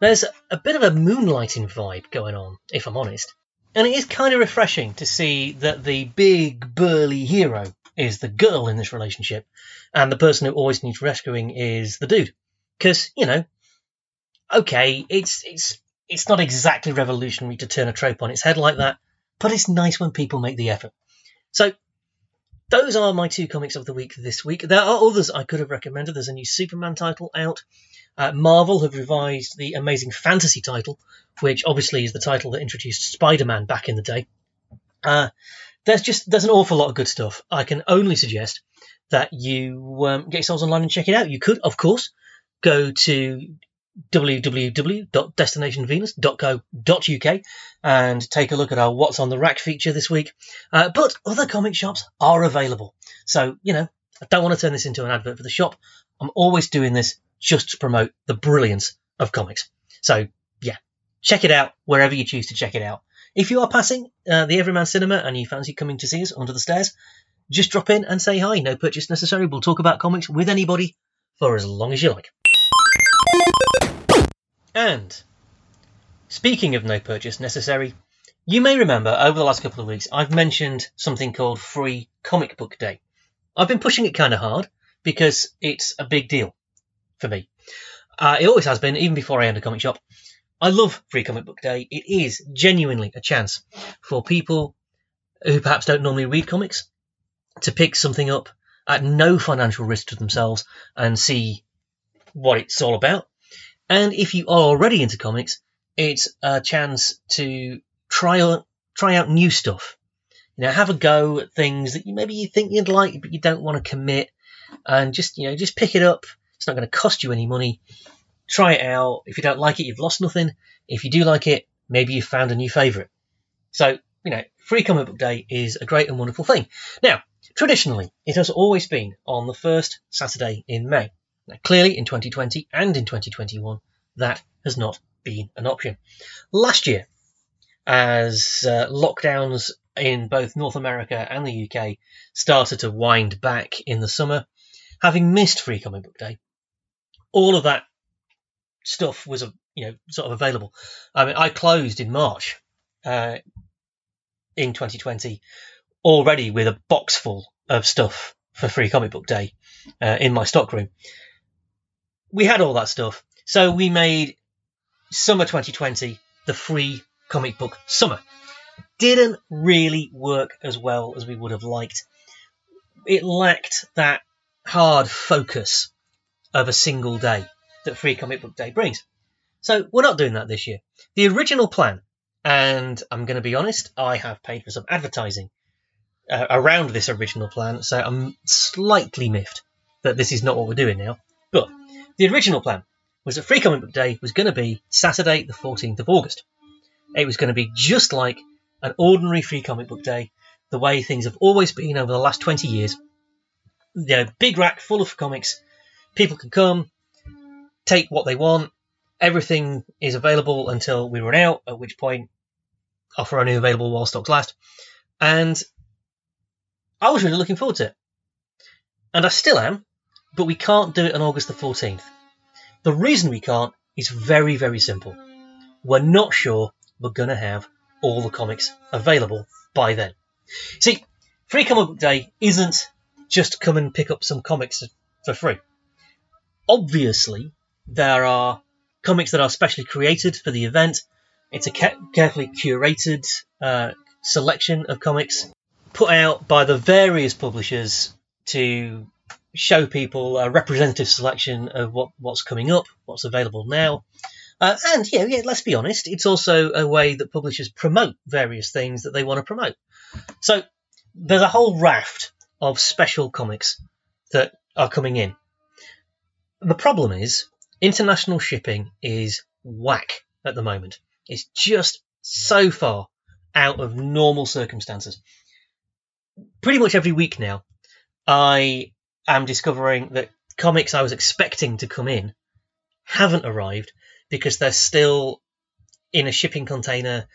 There's a bit of a moonlighting vibe going on, if I'm honest. And it is kind of refreshing to see that the big, burly hero is the girl in this relationship, and the person who always needs rescuing is the dude. Because, you know, okay, it's it's it's not exactly revolutionary to turn a trope on its head like that, but it's nice when people make the effort. So those are my two comics of the week this week. There are others I could have recommended. There's a new Superman title out. Uh, Marvel have revised the Amazing Fantasy title, which obviously is the title that introduced Spider-Man back in the day. Uh, there's just there's an awful lot of good stuff. I can only suggest that you um, get yourselves online and check it out. You could, of course, go to www.destinationvenus.co.uk and take a look at our What's on the Rack feature this week. Uh, but other comic shops are available. So, you know, I don't want to turn this into an advert for the shop. I'm always doing this just to promote the brilliance of comics. So, yeah, check it out wherever you choose to check it out. If you are passing uh, the Everyman Cinema and you fancy coming to see us under the stairs, just drop in and say hi. No purchase necessary. We'll talk about comics with anybody for as long as you like. And speaking of no purchase necessary, you may remember over the last couple of weeks I've mentioned something called Free Comic Book Day. I've been pushing it kind of hard because it's a big deal for me. Uh, it always has been, even before I owned a comic shop. I love Free Comic Book Day. It is genuinely a chance for people who perhaps don't normally read comics to pick something up at no financial risk to themselves and see what it's all about. And if you are already into comics, it's a chance to try out, try out new stuff. You know, have a go at things that you maybe you think you'd like, but you don't want to commit, and just you know, just pick it up. It's not going to cost you any money. Try it out. If you don't like it, you've lost nothing. If you do like it, maybe you've found a new favourite. So, you know, free comic book day is a great and wonderful thing. Now, traditionally, it has always been on the first Saturday in May. Now, clearly, in 2020 and in 2021, that has not been an option. Last year, as uh, lockdowns in both North America and the UK started to wind back in the summer, having missed Free Comic Book Day, all of that stuff was you know sort of available. I mean, I closed in March uh, in 2020 already with a box full of stuff for Free Comic Book Day uh, in my stockroom. We had all that stuff, so we made summer 2020 the free comic book summer. Didn't really work as well as we would have liked. It lacked that hard focus of a single day that Free Comic Book Day brings. So we're not doing that this year. The original plan, and I'm going to be honest, I have paid for some advertising uh, around this original plan, so I'm slightly miffed that this is not what we're doing now. But the original plan was that Free Comic Book Day was going to be Saturday, the 14th of August. It was going to be just like an ordinary Free Comic Book Day, the way things have always been over the last 20 years. You know, big rack full of comics. People can come, take what they want. Everything is available until we run out, at which point offer only available while stocks last. And I was really looking forward to it. And I still am, but we can't do it on August the 14th. The reason we can't is very, very simple. We're not sure we're going to have all the comics available by then. See, Free Comic Book Day isn't just come and pick up some comics for free. Obviously, there are comics that are specially created for the event. It's a carefully curated uh, selection of comics put out by the various publishers to show people a representative selection of what, what's coming up, what's available now. Uh, and yeah, yeah, let's be honest, it's also a way that publishers promote various things that they want to promote. So there's a whole raft of special comics that are coming in. The problem is international shipping is whack at the moment. It's just so far out of normal circumstances. Pretty much every week now, I am discovering that comics I was expecting to come in haven't arrived because they're still in a shipping container,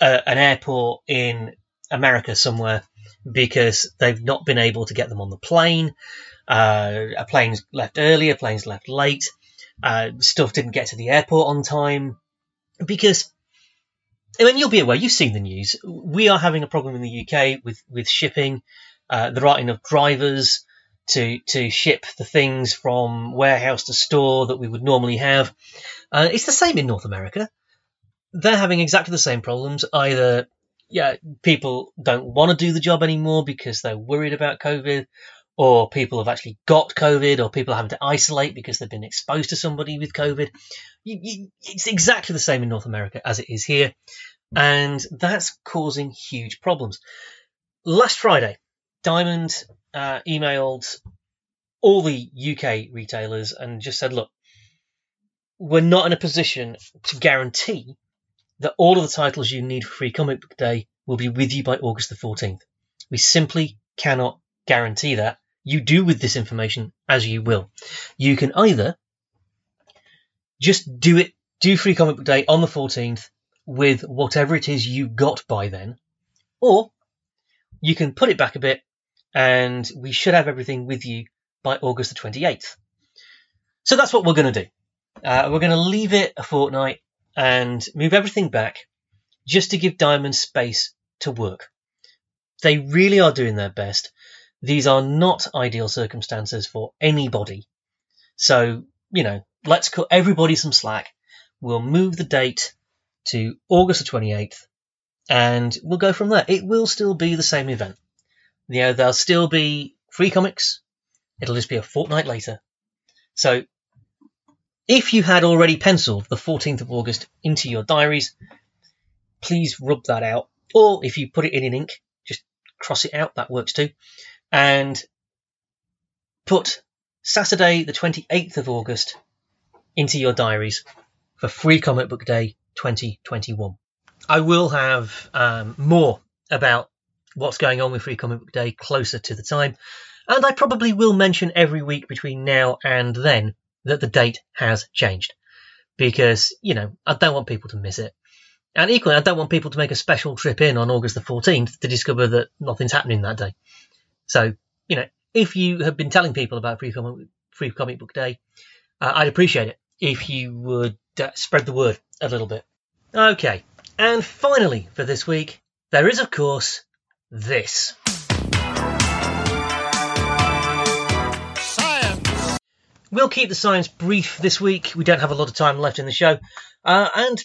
uh, an airport in America somewhere, because they've not been able to get them on the plane. Uh, a plane's left early, a plane's left late. Uh, stuff didn't get to the airport on time because I mean you'll be aware. You've seen the news. We are having a problem in the UK with with shipping. Uh, there aren't enough drivers to to ship the things from warehouse to store that we would normally have. Uh, it's the same in North America. They're having exactly the same problems. Either yeah, people don't want to do the job anymore because they're worried about COVID, or people have actually got COVID, or people are having to isolate because they've been exposed to somebody with COVID. You, you, it's exactly the same in North America as it is here, and that's causing huge problems. Last Friday, Diamond uh, emailed all the UK retailers and just said, look, we're not in a position to guarantee that all of the titles you need for Free Comic Book Day will be with you by August the 14th. We simply cannot guarantee that. You do with this information as you will. You can either just do it, do Free Comic Book Day on the 14th with whatever it is you got by then, or you can put it back a bit and we should have everything with you by August the 28th. So that's what we're going to do. Uh, we're going to leave it a fortnight and move everything back just to give Diamond space to work. They really are doing their best. These are not ideal circumstances for anybody. So, you know, let's cut everybody some slack. We'll move the date to August the 28th and we'll go from there. It will still be the same event. You know, there'll still be free comics. It'll just be a fortnight later. So if you had already penciled the 14th of August into your diaries, please rub that out. Or if you put it in in ink, just cross it out. That works too. And put Saturday, the 28th of August, into your diaries for Free Comic Book Day 2021. I will have um, more about what's going on with Free Comic Book Day closer to the time, and I probably will mention every week between now and then that the date has changed because, you know, I don't want people to miss it. And equally, I don't want people to make a special trip in on August the 14th to discover that nothing's happening that day. So, you know, if you have been telling people about Free Comic, Free Comic Book Day, uh, I'd appreciate it if you would uh, spread the word a little bit. Okay, and finally for this week, there is, of course, this. Science. We'll keep the science brief this week. We don't have a lot of time left in the show. Uh, and,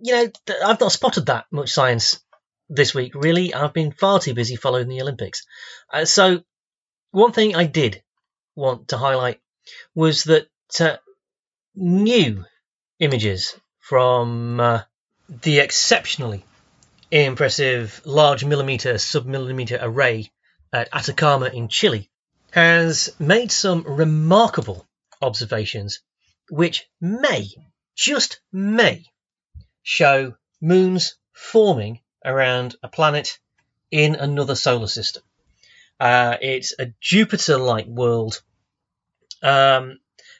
you know, I've not spotted that much science this week, really. I've been far too busy following the Olympics. Uh, so, one thing I did want to highlight was that uh, new images from uh, the exceptionally impressive large millimeter submillimeter array at Atacama in Chile has made some remarkable observations which may, just may, show moons forming around a planet in another solar system. Uh, it's a Jupiter like world, um,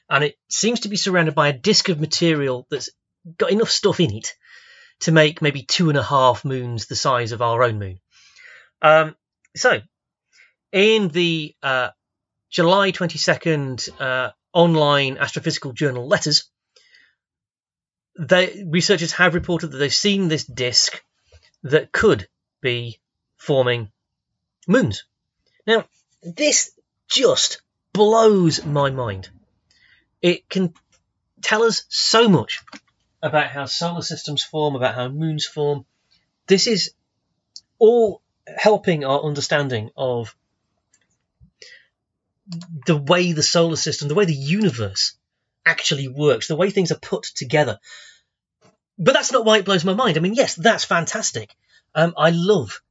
and it seems to be surrounded by a disk of material that's got enough stuff in it to make maybe two and a half moons the size of our own moon. Um, so, in the uh, July 22nd uh, online astrophysical journal letters, they, researchers have reported that they've seen this disk that could be forming moons. Now, this just blows my mind. It can tell us so much about how solar systems form, about how moons form. This is all helping our understanding of the way the solar system, the way the universe actually works, the way things are put together. But that's not why it blows my mind. I mean, yes, that's fantastic. Um, I love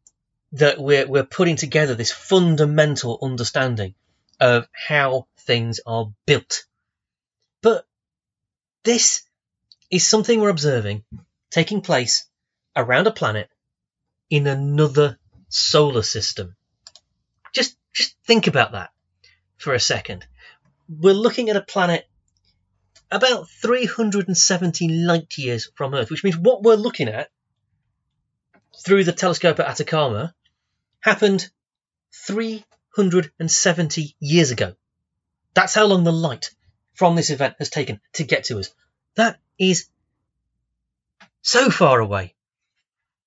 that we're we're putting together this fundamental understanding of how things are built. But this is something we're observing taking place around a planet in another solar system. Just just think about that for a second. We're looking at a planet about 370 light years from Earth, which means what we're looking at through the telescope at Atacama happened 370 years ago. That's how long the light from this event has taken to get to us. That is so far away.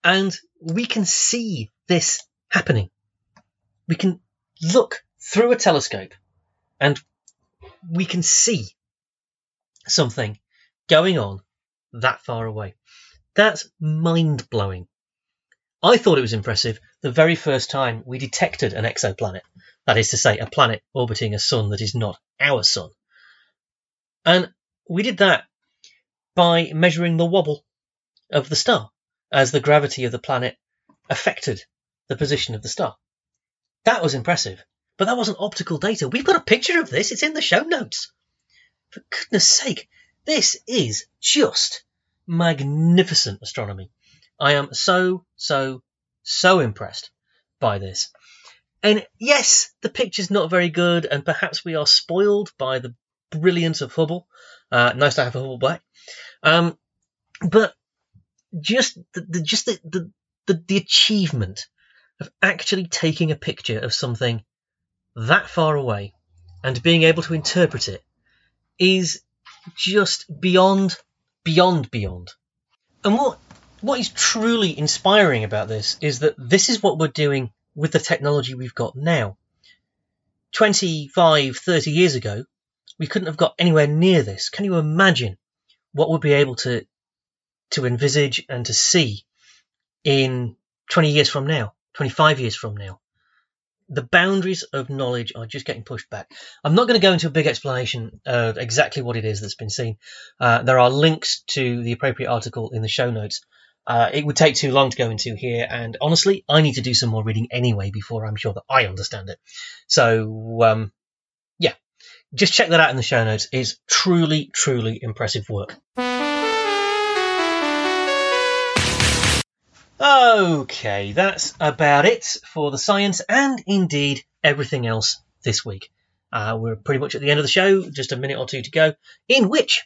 And we can see this happening. We can look through a telescope and we can see something going on that far away. That's mind blowing. I thought it was impressive the very first time we detected an exoplanet. That is to say, a planet orbiting a sun that is not our sun. And we did that by measuring the wobble of the star as the gravity of the planet affected the position of the star. That was impressive, but that wasn't optical data. We've got a picture of this, it's in the show notes. For goodness sake, this is just magnificent astronomy. I am so, so, so impressed by this. And yes, the picture's not very good, and perhaps we are spoiled by the brilliance of Hubble. Uh, nice to have a Hubble back. Um, but just the, the just the, the, the, the achievement of actually taking a picture of something that far away and being able to interpret it is just beyond, beyond, beyond. And what what is truly inspiring about this is that this is what we're doing with the technology we've got now. 25, 30 years ago, we couldn't have got anywhere near this. Can you imagine what we'll be able to to envisage and to see in 20 years from now, 25 years from now? the boundaries of knowledge are just getting pushed back. I'm not going to go into a big explanation of exactly what it is that's been seen. Uh, there are links to the appropriate article in the show notes. Uh, it would take too long to go into here, and honestly, I need to do some more reading anyway before I'm sure that I understand it. So, um, just check that out in the show notes. It's truly, truly impressive work. Okay, that's about it for the science and indeed everything else this week. Uh, we're pretty much at the end of the show, just a minute or two to go, in which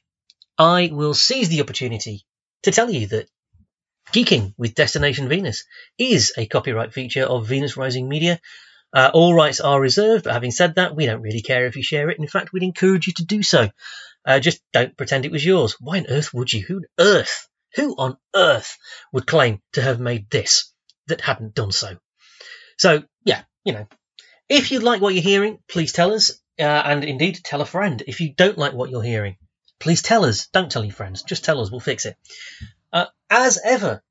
I will seize the opportunity to tell you that Geeking with Destination Venus is a copyright feature of Venus Rising Media. Uh, all rights are reserved, but having said that, we don't really care if you share it. In fact, we'd encourage you to do so. Uh, just don't pretend it was yours. Why on earth would you? Who on earth who on earth would claim to have made this that hadn't done so? So, yeah, you know, if you like what you're hearing, please tell us, uh, and indeed tell a friend. If you don't like what you're hearing, please tell us. Don't tell your friends, just tell us, we'll fix it. Uh, as ever,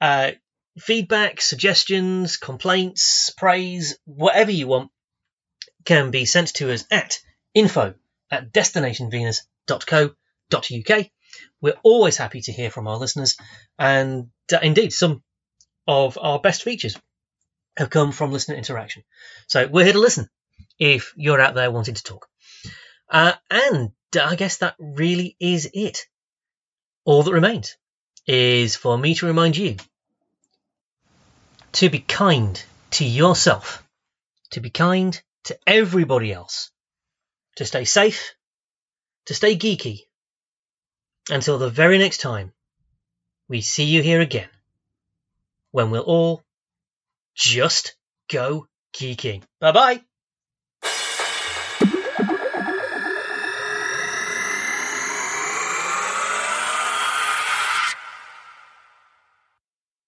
uh, feedback, suggestions, complaints, praise, whatever you want, can be sent to us at info at destinationvenus.co.uk. We're always happy to hear from our listeners, and uh, indeed, some of our best features have come from listener interaction. So we're here to listen if you're out there wanting to talk. Uh, and I guess that really is it. All that remains is for me to remind you to be kind to yourself, to be kind to everybody else, to stay safe, to stay geeky, until the very next time we see you here again, when we'll all just go geeking. Bye bye.